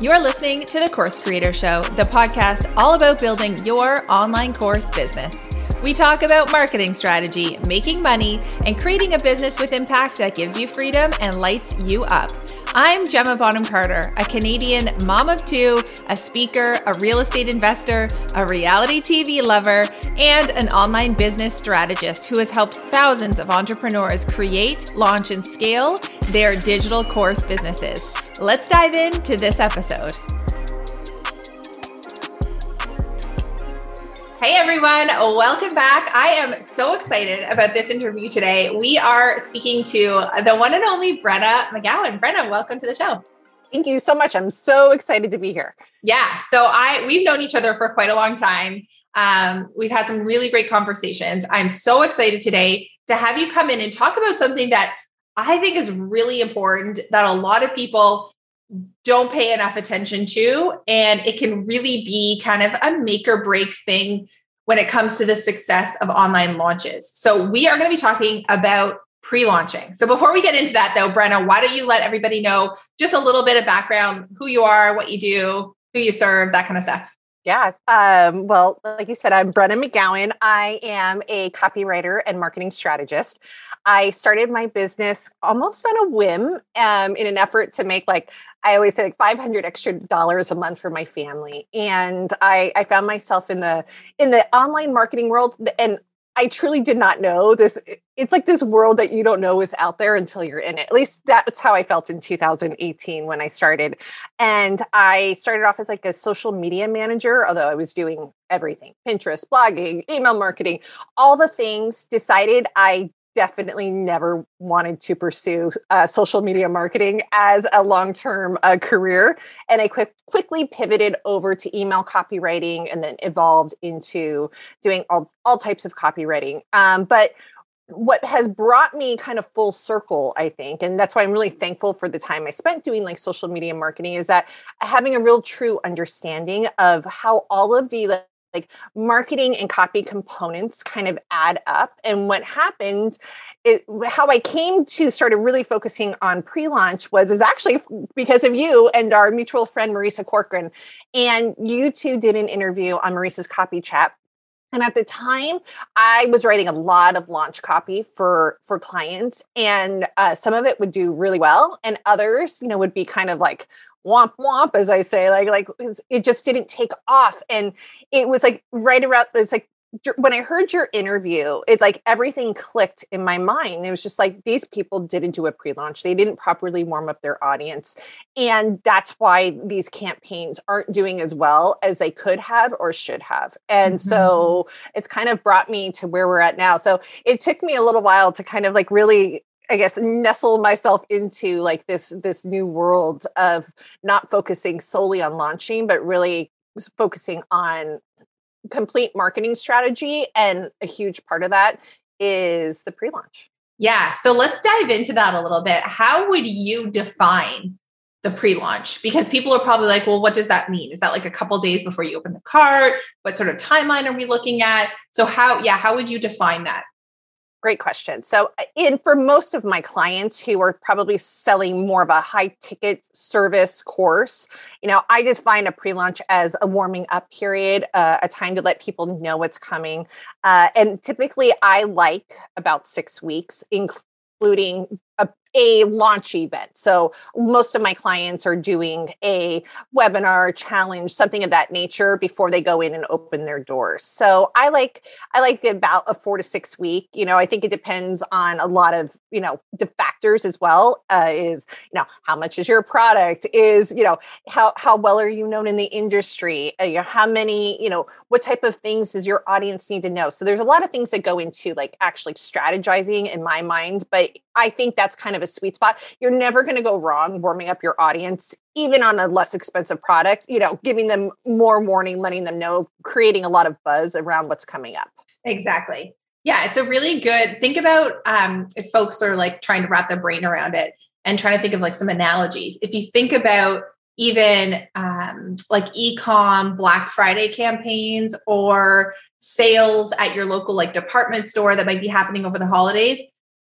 You're listening to the Course Creator Show, the podcast all about building your online course business. We talk about marketing strategy, making money, and creating a business with impact that gives you freedom and lights you up. I'm Gemma Bonham Carter, a Canadian mom of two, a speaker, a real estate investor, a reality TV lover, and an online business strategist who has helped thousands of entrepreneurs create, launch, and scale their digital course businesses. Let's dive into this episode. Hey everyone, welcome back. I am so excited about this interview today. We are speaking to the one and only Brenna McGowan. Brenna, welcome to the show. Thank you so much. I'm so excited to be here. Yeah, so I we've known each other for quite a long time. Um, we've had some really great conversations. I'm so excited today to have you come in and talk about something that I think is really important that a lot of people don't pay enough attention to. And it can really be kind of a make or break thing when it comes to the success of online launches. So, we are going to be talking about pre launching. So, before we get into that, though, Brenna, why don't you let everybody know just a little bit of background who you are, what you do, who you serve, that kind of stuff? Yeah. Um, well, like you said, I'm Brenna McGowan. I am a copywriter and marketing strategist. I started my business almost on a whim um, in an effort to make like I always say like 500 extra dollars a month for my family. And I, I found myself in the in the online marketing world and I truly did not know this. It's like this world that you don't know is out there until you're in it. At least that's how I felt in 2018 when I started. And I started off as like a social media manager, although I was doing everything Pinterest, blogging, email marketing, all the things. Decided I definitely never wanted to pursue uh, social media marketing as a long-term uh, career. And i quick, quickly pivoted over to email copywriting and then evolved into doing all, all types of copywriting. Um, but what has brought me kind of full circle i think and that's why i'm really thankful for the time i spent doing like social media marketing is that having a real true understanding of how all of the like marketing and copy components kind of add up. And what happened it, how I came to started really focusing on pre-launch was is actually because of you and our mutual friend Marisa Corcoran. And you two did an interview on Marisa's copy chat. And at the time, I was writing a lot of launch copy for for clients, and uh, some of it would do really well, and others, you know, would be kind of like, womp womp as i say like like it just didn't take off. And it was like right around it's like when i heard your interview it like everything clicked in my mind. It was just like these people didn't do a pre-launch. They didn't properly warm up their audience and that's why these campaigns aren't doing as well as they could have or should have. And mm-hmm. so it's kind of brought me to where we're at now. So it took me a little while to kind of like really I guess nestle myself into like this this new world of not focusing solely on launching, but really focusing on complete marketing strategy. And a huge part of that is the pre-launch. Yeah. So let's dive into that a little bit. How would you define the pre-launch? Because people are probably like, well, what does that mean? Is that like a couple days before you open the cart? What sort of timeline are we looking at? So how, yeah, how would you define that? Great question. So, uh, in for most of my clients who are probably selling more of a high ticket service course, you know, I just find a pre launch as a warming up period, uh, a time to let people know what's coming. Uh, and typically, I like about six weeks, including a launch event. So most of my clients are doing a webinar challenge, something of that nature before they go in and open their doors. So I like I like about a four to six week. You know, I think it depends on a lot of you know factors as well. Uh, is you know how much is your product? Is you know how how well are you known in the industry? Uh, how many you know what type of things does your audience need to know? So there's a lot of things that go into like actually strategizing in my mind, but I think that's kind of a sweet spot. You're never going to go wrong warming up your audience, even on a less expensive product, you know, giving them more warning, letting them know, creating a lot of buzz around what's coming up. Exactly. Yeah, it's a really good think about um, if folks are like trying to wrap their brain around it and trying to think of like some analogies. If you think about even um, like e-com black friday campaigns or sales at your local like department store that might be happening over the holidays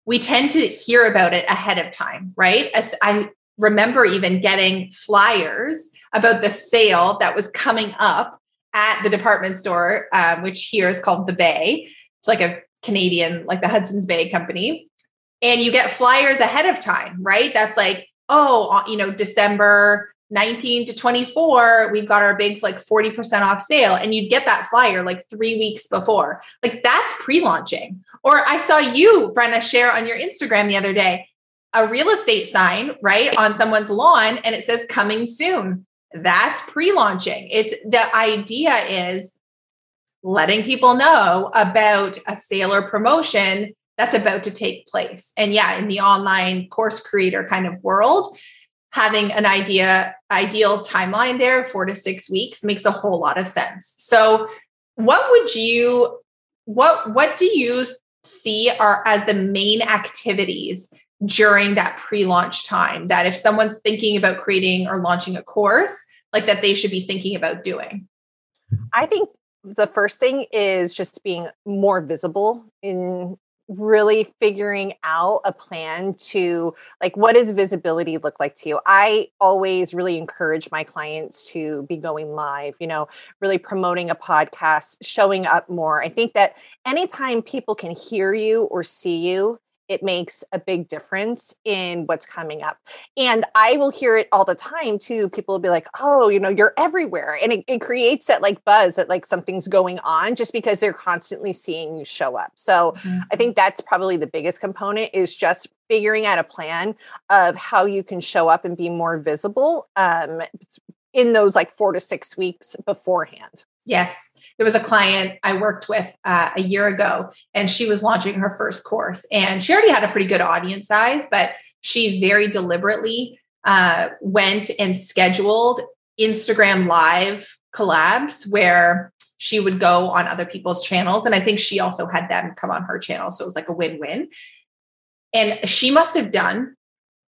we tend to hear about it ahead of time, right? As I remember even getting flyers about the sale that was coming up at the department store, um, which here is called the Bay. It's like a Canadian, like the Hudson's Bay company. And you get flyers ahead of time, right? That's like, oh, you know, December 19 to 24, we've got our big like 40% off sale. And you'd get that flyer like three weeks before. Like that's pre launching. Or I saw you, Brenna, share on your Instagram the other day a real estate sign, right, on someone's lawn and it says coming soon. That's pre launching. It's the idea is letting people know about a sale or promotion that's about to take place. And yeah, in the online course creator kind of world, having an idea ideal timeline there 4 to 6 weeks makes a whole lot of sense. So, what would you what what do you see are as the main activities during that pre-launch time that if someone's thinking about creating or launching a course like that they should be thinking about doing i think the first thing is just being more visible in really figuring out a plan to like what does visibility look like to you? I always really encourage my clients to be going live you know really promoting a podcast showing up more. I think that anytime people can hear you or see you it makes a big difference in what's coming up. And I will hear it all the time too. People will be like, oh, you know, you're everywhere. And it, it creates that like buzz that like something's going on just because they're constantly seeing you show up. So mm-hmm. I think that's probably the biggest component is just figuring out a plan of how you can show up and be more visible um, in those like four to six weeks beforehand. Yes. There was a client I worked with uh, a year ago, and she was launching her first course. And she already had a pretty good audience size, but she very deliberately uh, went and scheduled Instagram live collabs where she would go on other people's channels. And I think she also had them come on her channel. So it was like a win win. And she must have done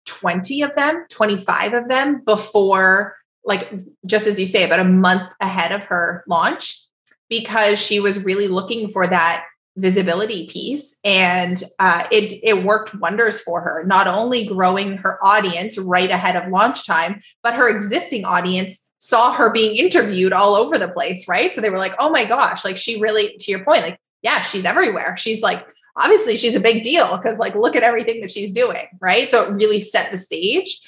20 of them, 25 of them before like just as you say, about a month ahead of her launch because she was really looking for that visibility piece. And uh, it it worked wonders for her not only growing her audience right ahead of launch time but her existing audience saw her being interviewed all over the place right? So they were like oh my gosh like she really to your point like yeah she's everywhere. She's like obviously she's a big deal because like look at everything that she's doing right? So it really set the stage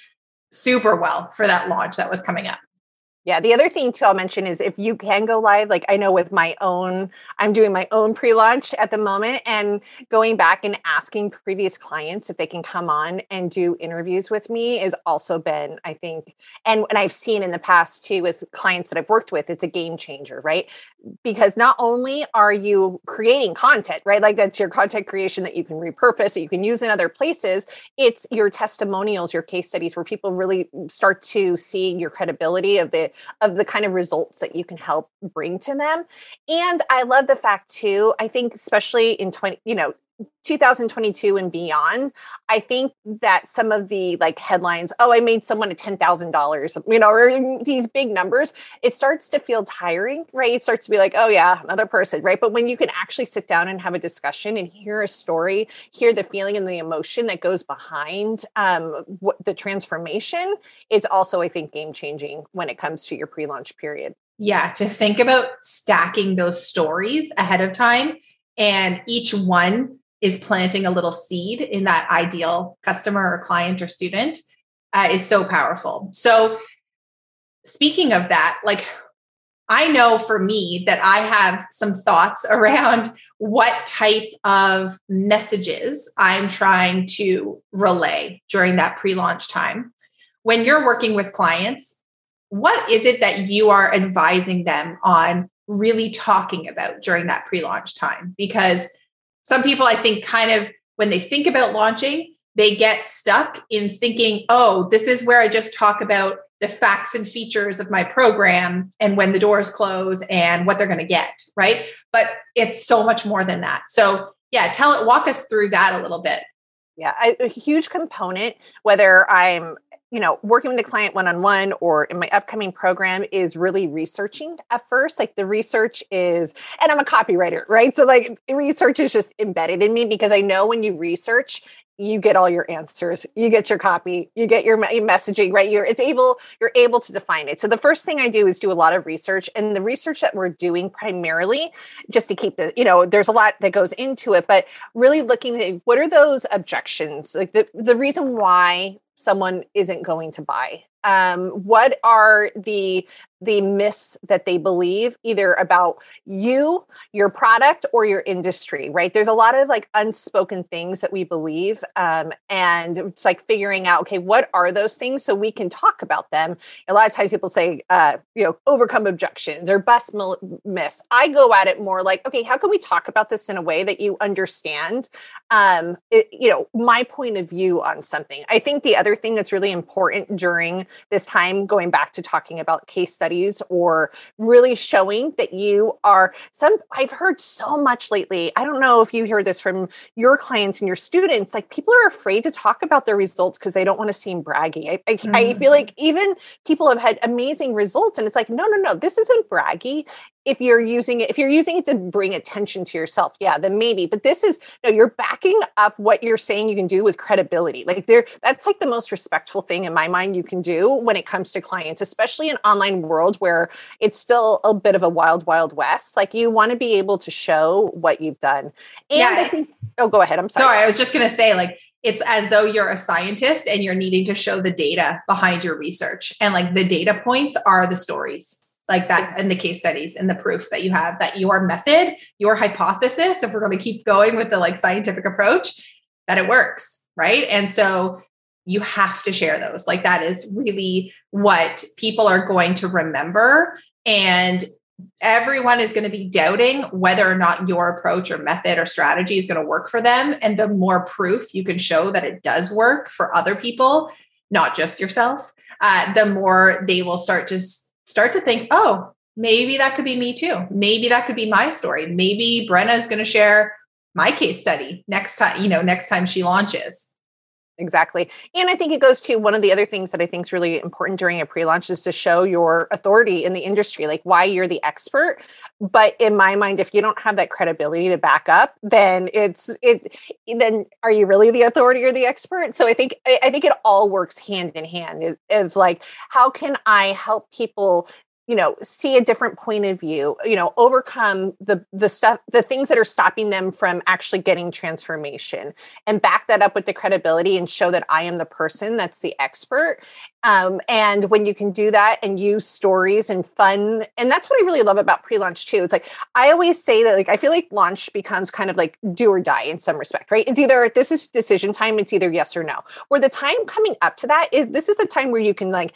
super well for that launch that was coming up. Yeah. The other thing too, I'll mention is if you can go live, like I know with my own, I'm doing my own pre launch at the moment and going back and asking previous clients if they can come on and do interviews with me has also been, I think, and, and I've seen in the past too with clients that I've worked with, it's a game changer, right? Because not only are you creating content, right? Like that's your content creation that you can repurpose, that you can use in other places, it's your testimonials, your case studies where people really start to see your credibility of the of the kind of results that you can help bring to them. And I love the fact too, I think especially in 20, you know, 2022 and beyond, I think that some of the like headlines, oh, I made someone a $10,000, you know, or these big numbers, it starts to feel tiring, right? It starts to be like, oh, yeah, another person, right? But when you can actually sit down and have a discussion and hear a story, hear the feeling and the emotion that goes behind um, what, the transformation, it's also, I think, game changing when it comes to your pre launch period. Yeah, to think about stacking those stories ahead of time and each one is planting a little seed in that ideal customer or client or student uh, is so powerful. So, speaking of that, like I know for me that I have some thoughts around what type of messages I'm trying to relay during that pre launch time. When you're working with clients, what is it that you are advising them on really talking about during that pre launch time? Because some people, I think, kind of when they think about launching, they get stuck in thinking, oh, this is where I just talk about the facts and features of my program and when the doors close and what they're going to get, right? But it's so much more than that. So, yeah, tell it, walk us through that a little bit. Yeah, a huge component, whether I'm you know, working with the client one on one or in my upcoming program is really researching at first. Like the research is, and I'm a copywriter, right? So, like, research is just embedded in me because I know when you research, you get all your answers you get your copy you get your messaging right you're it's able you're able to define it so the first thing i do is do a lot of research and the research that we're doing primarily just to keep the you know there's a lot that goes into it but really looking at what are those objections like the, the reason why someone isn't going to buy um, what are the the myths that they believe either about you your product or your industry right? There's a lot of like unspoken things that we believe um, and it's like figuring out okay what are those things? So we can talk about them. A lot of times people say uh, you know overcome objections or bust myths. I go at it more like okay how can we talk about this in a way that you understand? Um, it, you know my point of view on something. I think the other thing that's really important during this time going back to talking about case studies or really showing that you are some I've heard so much lately. I don't know if you hear this from your clients and your students, like people are afraid to talk about their results because they don't want to seem braggy. I, I, mm-hmm. I feel like even people have had amazing results and it's like, no, no, no, this isn't braggy if you're using it if you're using it to bring attention to yourself yeah then maybe but this is no you're backing up what you're saying you can do with credibility like there that's like the most respectful thing in my mind you can do when it comes to clients especially in online world where it's still a bit of a wild wild west like you want to be able to show what you've done and yeah. i think oh go ahead i'm sorry sorry i was just going to say like it's as though you're a scientist and you're needing to show the data behind your research and like the data points are the stories like that in the case studies and the proof that you have that your method, your hypothesis, if we're going to keep going with the like scientific approach, that it works, right? And so you have to share those. Like that is really what people are going to remember. And everyone is going to be doubting whether or not your approach or method or strategy is going to work for them. And the more proof you can show that it does work for other people, not just yourself, uh, the more they will start to start to think, oh, maybe that could be me too. Maybe that could be my story. Maybe Brenna is going to share my case study next time, you know, next time she launches. Exactly. And I think it goes to one of the other things that I think is really important during a pre launch is to show your authority in the industry, like why you're the expert. But in my mind, if you don't have that credibility to back up, then it's, it, then are you really the authority or the expert? So I think, I think it all works hand in hand of like, how can I help people you know see a different point of view you know overcome the the stuff the things that are stopping them from actually getting transformation and back that up with the credibility and show that i am the person that's the expert. Um, and when you can do that and use stories and fun and that's what i really love about pre-launch too. It's like i always say that like i feel like launch becomes kind of like do or die in some respect right? It's either this is decision time it's either yes or no. Or the time coming up to that is this is the time where you can like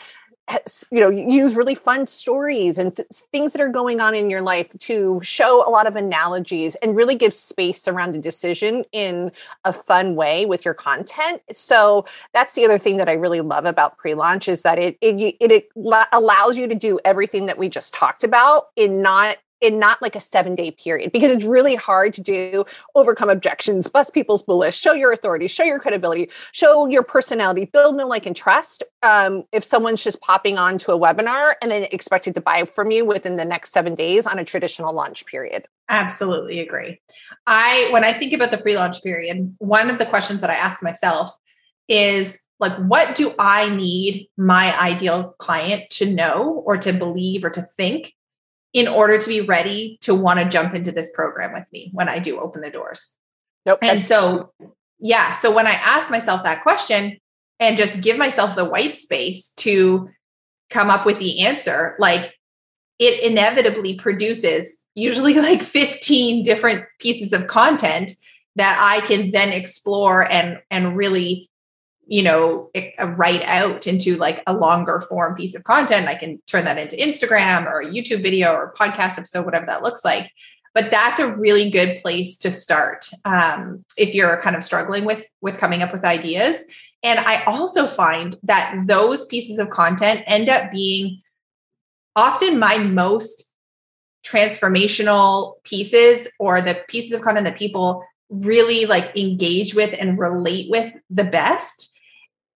you know use really fun stories and th- things that are going on in your life to show a lot of analogies and really give space around a decision in a fun way with your content. So that's the other thing that i really love about pre-launch is that it it, it, it allows you to do everything that we just talked about in not in not like a seven day period because it's really hard to do overcome objections bust people's bullish show your authority show your credibility show your personality build no like and trust um, if someone's just popping onto a webinar and then expected to buy from you within the next seven days on a traditional launch period. Absolutely agree. I when i think about the pre-launch period one of the questions that i ask myself is like what do i need my ideal client to know or to believe or to think in order to be ready to want to jump into this program with me when I do open the doors. Nope. And so, yeah. So when I ask myself that question and just give myself the white space to come up with the answer, like it inevitably produces usually like 15 different pieces of content that I can then explore and and really you know write out into like a longer form piece of content. I can turn that into instagram or a youtube video or podcast episode whatever that looks like. But that's a really good place to start um, if you're kind of struggling with with coming up with ideas. And i also find that those pieces of content end up being often my most transformational pieces or the pieces of content that people really like engage with and relate with the best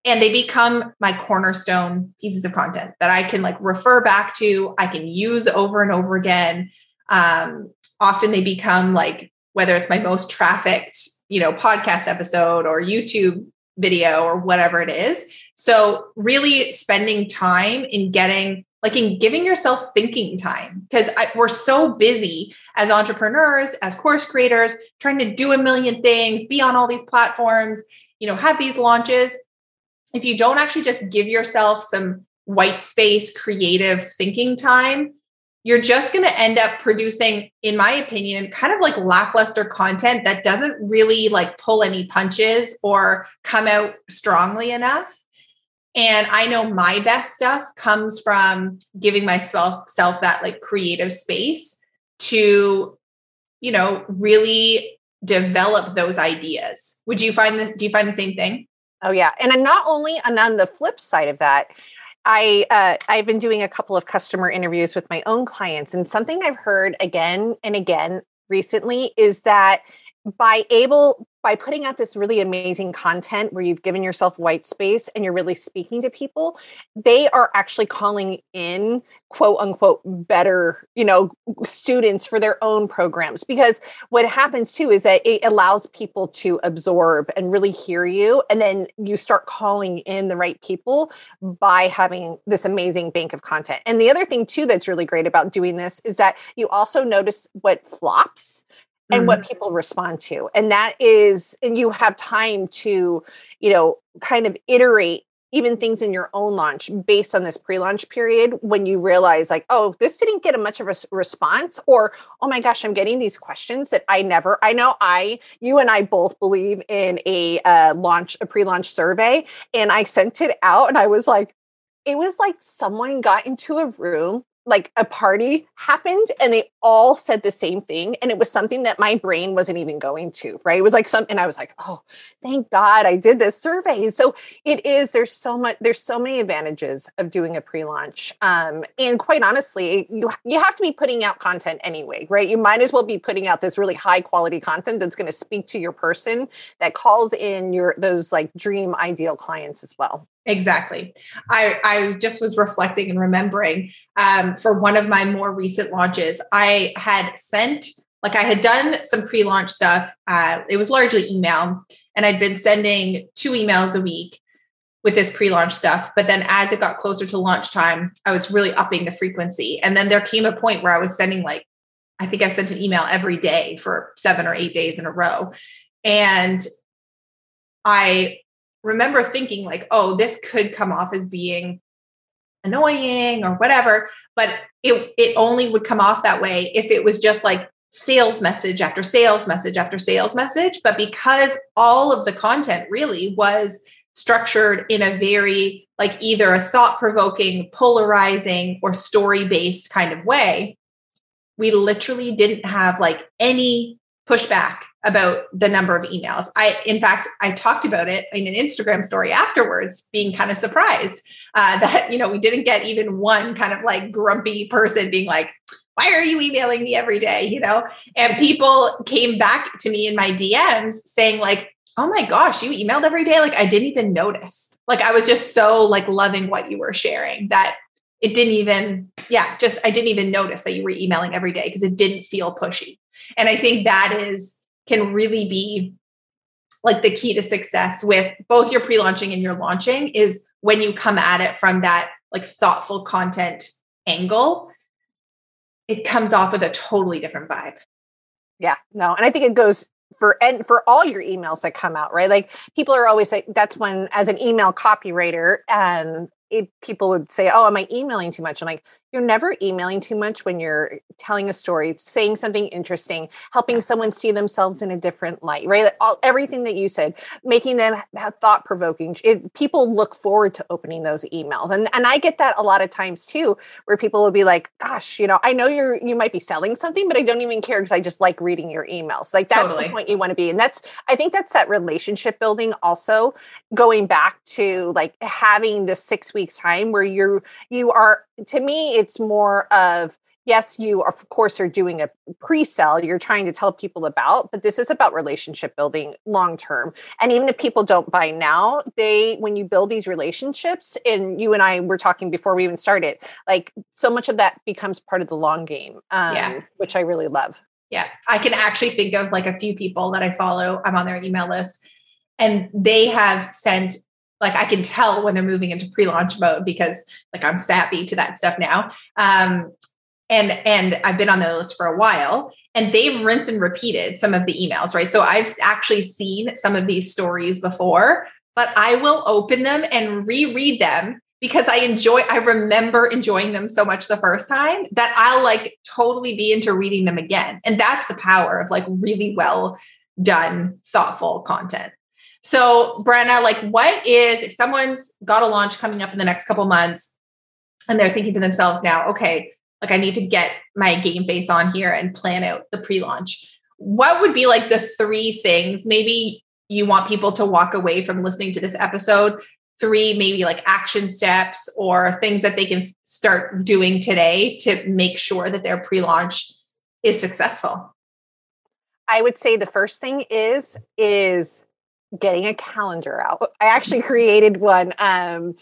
and they become my cornerstone pieces of content that I can like refer back to, I can use over and over again. Um, often they become like whether it's my most trafficked you know, podcast episode or YouTube video or whatever it is. So, really spending time in getting like in giving yourself thinking time because we're so busy as entrepreneurs, as course creators, trying to do a million things, be on all these platforms, you know, have these launches. If you don't actually just give yourself some white space creative thinking time, you're just going to end up producing in my opinion kind of like lackluster content that doesn't really like pull any punches or come out strongly enough. And i know my best stuff comes from giving myself self that like creative space to you know really develop those ideas. Would you find that do you find the same thing oh yeah and not only and on the flip side of that I uh, I've been doing a couple of customer interviews with my own clients, and something I've heard again and again recently is that by able by putting out this really amazing content where you've given yourself white space and you're really speaking to people they are actually calling in quote unquote better you know students for their own programs. Because what happens too is that it allows people to absorb and really hear you and then you start calling in the right people by having this amazing bank of content. And the other thing too that's really great about doing this is that you also notice what flops and mm-hmm. what people respond to and that is and you have time to you know kind of iterate even things in your own launch based on this pre-launch period when you realize like oh this didn't get a much of a response or oh my gosh i'm getting these questions that i never i know i you and i both believe in a uh, launch a pre-launch survey and i sent it out and i was like it was like someone got into a room like a party happened and they all said the same thing and it was something that my brain wasn't even going to right? It was like something And i was like oh thank god i did this survey. So it is there's so much there's so many advantages of doing a pre-launch um, and quite honestly you you have to be putting out content anyway right? You might as well be putting out this really high quality content that's going to speak to your person that calls in your those like dream ideal clients as well Exactly. I, I just was reflecting and remembering um, for one of my more recent launches, I had sent, like, I had done some pre launch stuff. Uh, it was largely email, and I'd been sending two emails a week with this pre launch stuff. But then as it got closer to launch time, I was really upping the frequency. And then there came a point where I was sending, like, I think I sent an email every day for seven or eight days in a row. And I remember thinking like, oh, this could come off as being annoying or whatever, but it it only would come off that way if it was just like sales message after sales message after sales message, but because all of the content really was structured in a very like either a thought provoking, polarizing or story based kind of way, we literally didn't have like any pushback about the number of emails. I, in fact, I talked about it in an Instagram story afterwards, being kind of surprised uh, that you know we didn't get even one kind of like grumpy person being like, "Why are you emailing me every day?" You know, and people came back to me in my DMs saying like, "Oh my gosh, you emailed every day!" Like I didn't even notice. Like I was just so like loving what you were sharing that it didn't even, yeah, just I didn't even notice that you were emailing every day because it didn't feel pushy. And I think that is can really be like the key to success with both your pre-launching and your launching is when you come at it from that like thoughtful content angle it comes off with a totally different vibe yeah no and i think it goes for and for all your emails that come out right like people are always like that's when as an email copywriter and it, people would say, "Oh, am I emailing too much?" I'm like, "You're never emailing too much when you're telling a story, saying something interesting, helping someone see themselves in a different light, right? All everything that you said, making them thought provoking. People look forward to opening those emails, and and I get that a lot of times too, where people will be like, "Gosh, you know, I know you're you might be selling something, but I don't even care because I just like reading your emails." Like that's totally. the point you want to be, and that's I think that's that relationship building also going back to like having the six weeks time where you're you are to me it's more of yes you of course are doing a pre-sell you're trying to tell people about but this is about relationship building long term and even if people don't buy now they when you build these relationships and you and i were talking before we even started like so much of that becomes part of the long game um, yeah. which i really love Yeah. I can actually think of like a few people that I follow. I'm on their email list and they have sent like I can tell when they're moving into pre-launch mode because like I'm sappy to that stuff now. Um, and and I've been on the list for a while and they've rinsed and repeated some of the emails, right? So I've actually seen some of these stories before, but I will open them and reread them because I enjoy I remember enjoying them so much the first time that I'll like totally be into reading them again. And that's the power of like really well done thoughtful content. So, Brenna, like what is if someone's got a launch coming up in the next couple months and they're thinking to themselves now, okay, like I need to get my game face on here and plan out the pre-launch. What would be like the three things maybe you want people to walk away from listening to this episode three maybe like action steps or things that they can start doing today to make sure that their pre-launch is successful i would say the first thing is is getting a calendar out i actually created one um,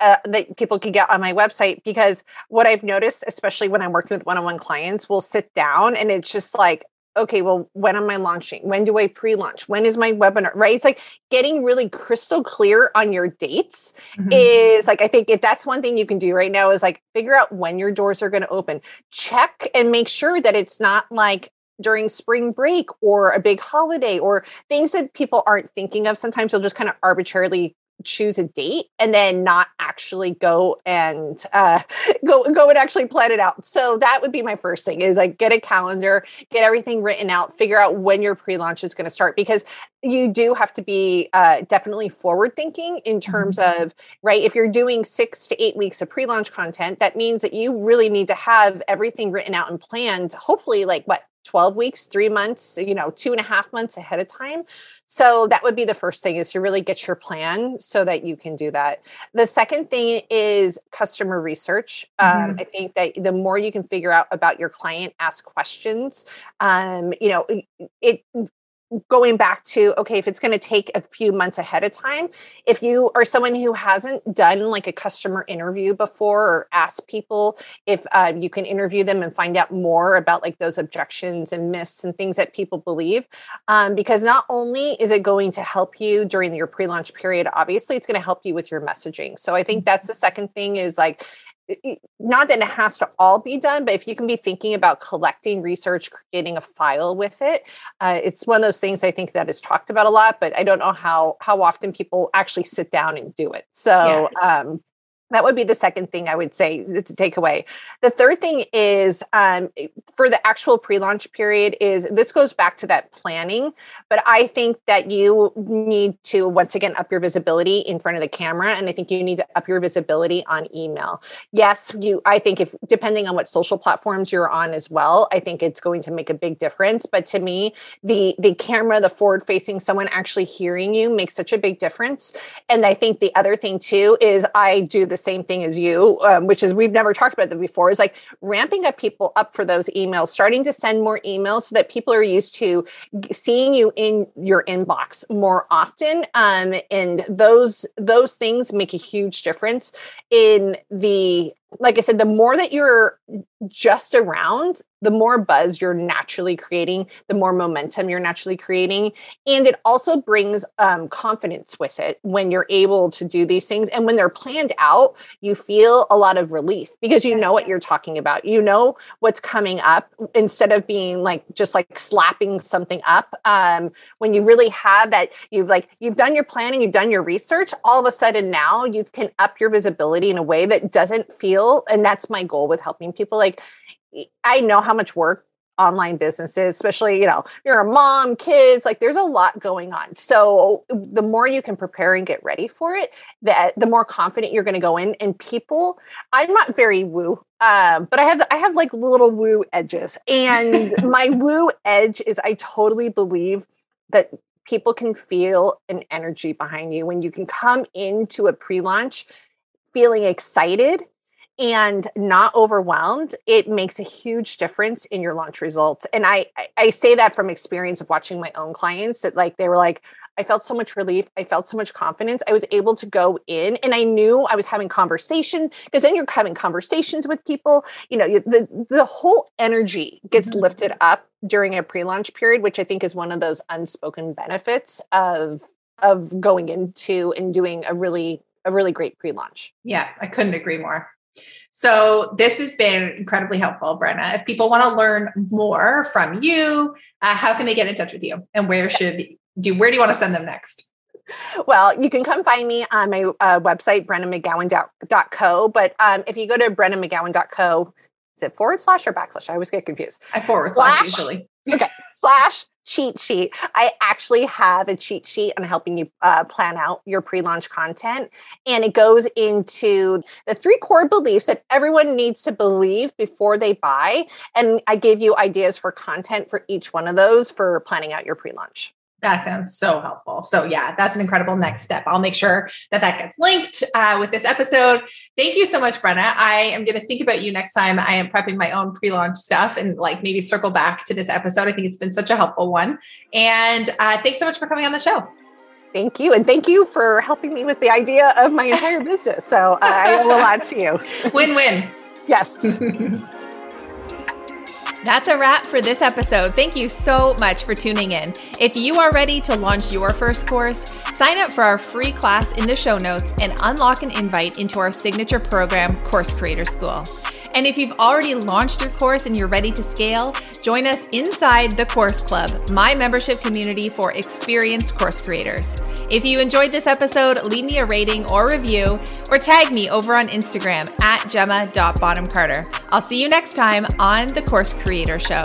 uh, that people can get on my website because what I've noticed, especially when I'm working with one on one clients, we'll sit down and it's just like, okay, well, when am I launching? When do I pre launch? When is my webinar? Right? It's like getting really crystal clear on your dates mm-hmm. is like, I think if that's one thing you can do right now is like figure out when your doors are going to open. Check and make sure that it's not like, during spring break or a big holiday or things that people aren't thinking of sometimes they'll just kind of arbitrarily choose a date and then not actually go and uh, go go and actually plan it out. So that would be my first thing is like get a calendar, get everything written out, figure out when your pre-launch is going to start because you do have to be uh, definitely forward thinking in terms mm-hmm. of right if you're doing six to eight weeks of pre-launch content that means that you really need to have everything written out and planned hopefully like what 12 weeks, three months, you know, two and a half months ahead of time. So that would be the first thing is to really get your plan so that you can do that. The second thing is customer research. Um, mm-hmm. Um, I think that the more you can figure out about your client, ask questions. Um, you know, it going back to okay if it's going to take a few months ahead of time if you are someone who hasn't done like a customer interview before or ask people if uh, you can interview them and find out more about like those objections and myths and things that people believe um, because not only is it going to help you during your pre-launch period obviously it's going to help you with your messaging. So i think that's the second thing is like not that it has to all be done, but if you can be thinking about collecting research, creating a file with it, uh, it's one of those things I think that is talked about a lot, but I don't know how how often people actually sit down and do it. So yeah. um, that would be the second thing I would say to take away. The third thing is um, for the actual pre-launch period is this goes back to that planning, but I think that you need to once again up your visibility in front of the camera, and I think you need to up your visibility on email. Yes, you. I think if depending on what social platforms you're on as well, I think it's going to make a big difference. But to me, the the camera, the forward facing, someone actually hearing you makes such a big difference. And I think the other thing too is I do the same thing as you, um, which is we've never talked about that before, is like ramping up people up for those emails, starting to send more emails so that people are used to seeing you in your inbox more often. Um, and those those things make a huge difference in the like I said, the more that you're just around, the more buzz you're naturally creating, the more momentum you're naturally creating. And it also brings um, confidence with it when you're able to do these things. And when they're planned out, you feel a lot of relief because you yes. know what you're talking about. You know what's coming up instead of being like just like slapping something up. Um, when you really have that, you've like, you've done your planning, you've done your research, all of a sudden now you can up your visibility in a way that doesn't feel, and that's my goal with helping people. Like, I know how much work online businesses, especially, you know, you're a mom, kids, like there's a lot going on. So the more you can prepare and get ready for it, that the more confident you're going to go in. And people, I'm not very woo, um, but I have I have like little woo edges. And my woo edge is I totally believe that people can feel an energy behind you when you can come into a pre-launch feeling excited and not overwhelmed, it makes a huge difference in your launch results. And I, I say that from experience of watching my own clients that like they were like, I felt so much relief. I felt so much confidence. I was able to go in and I knew I was having conversation because then you're having conversations with people. You know, the, the whole energy gets mm-hmm. lifted up during a pre-launch period, which I think is one of those unspoken benefits of of going into and doing a really a really great pre-launch. Yeah, I couldn't agree more. So this has been incredibly helpful, Brenna. If people want to learn more from you, uh, how can they get in touch with you, and where should do where do you want to send them next? Well, you can come find me on my uh, website, brennamcgowan.co. But um, if you go to brennamcgowan.co, is it forward slash or backslash? I always get confused. I forward slash, slash usually. okay. Slash cheat sheet. I actually have a cheat sheet on helping you uh, plan out your pre launch content. And it goes into the three core beliefs that everyone needs to believe before they buy. And I gave you ideas for content for each one of those for planning out your pre launch. That sounds so helpful. So, yeah, that's an incredible next step. I'll make sure that that gets linked uh, with this episode. Thank you so much, Brenna. I am going to think about you next time I am prepping my own pre launch stuff and like maybe circle back to this episode. I think it's been such a helpful one. And uh, thanks so much for coming on the show. Thank you. And thank you for helping me with the idea of my entire business. So, uh, I owe a lot to you. Win win. Yes. That's a wrap for this episode. Thank you so much for tuning in. If you are ready to launch your first course, sign up for our free class in the show notes and unlock an invite into our signature program, Course Creator School. And if you've already launched your course and you're ready to scale, join us inside the Course Club, my membership community for experienced course creators. If you enjoyed this episode, leave me a rating or review or tag me over on Instagram at gemma.bonhamcarter. I'll see you next time on the Course Creator Show.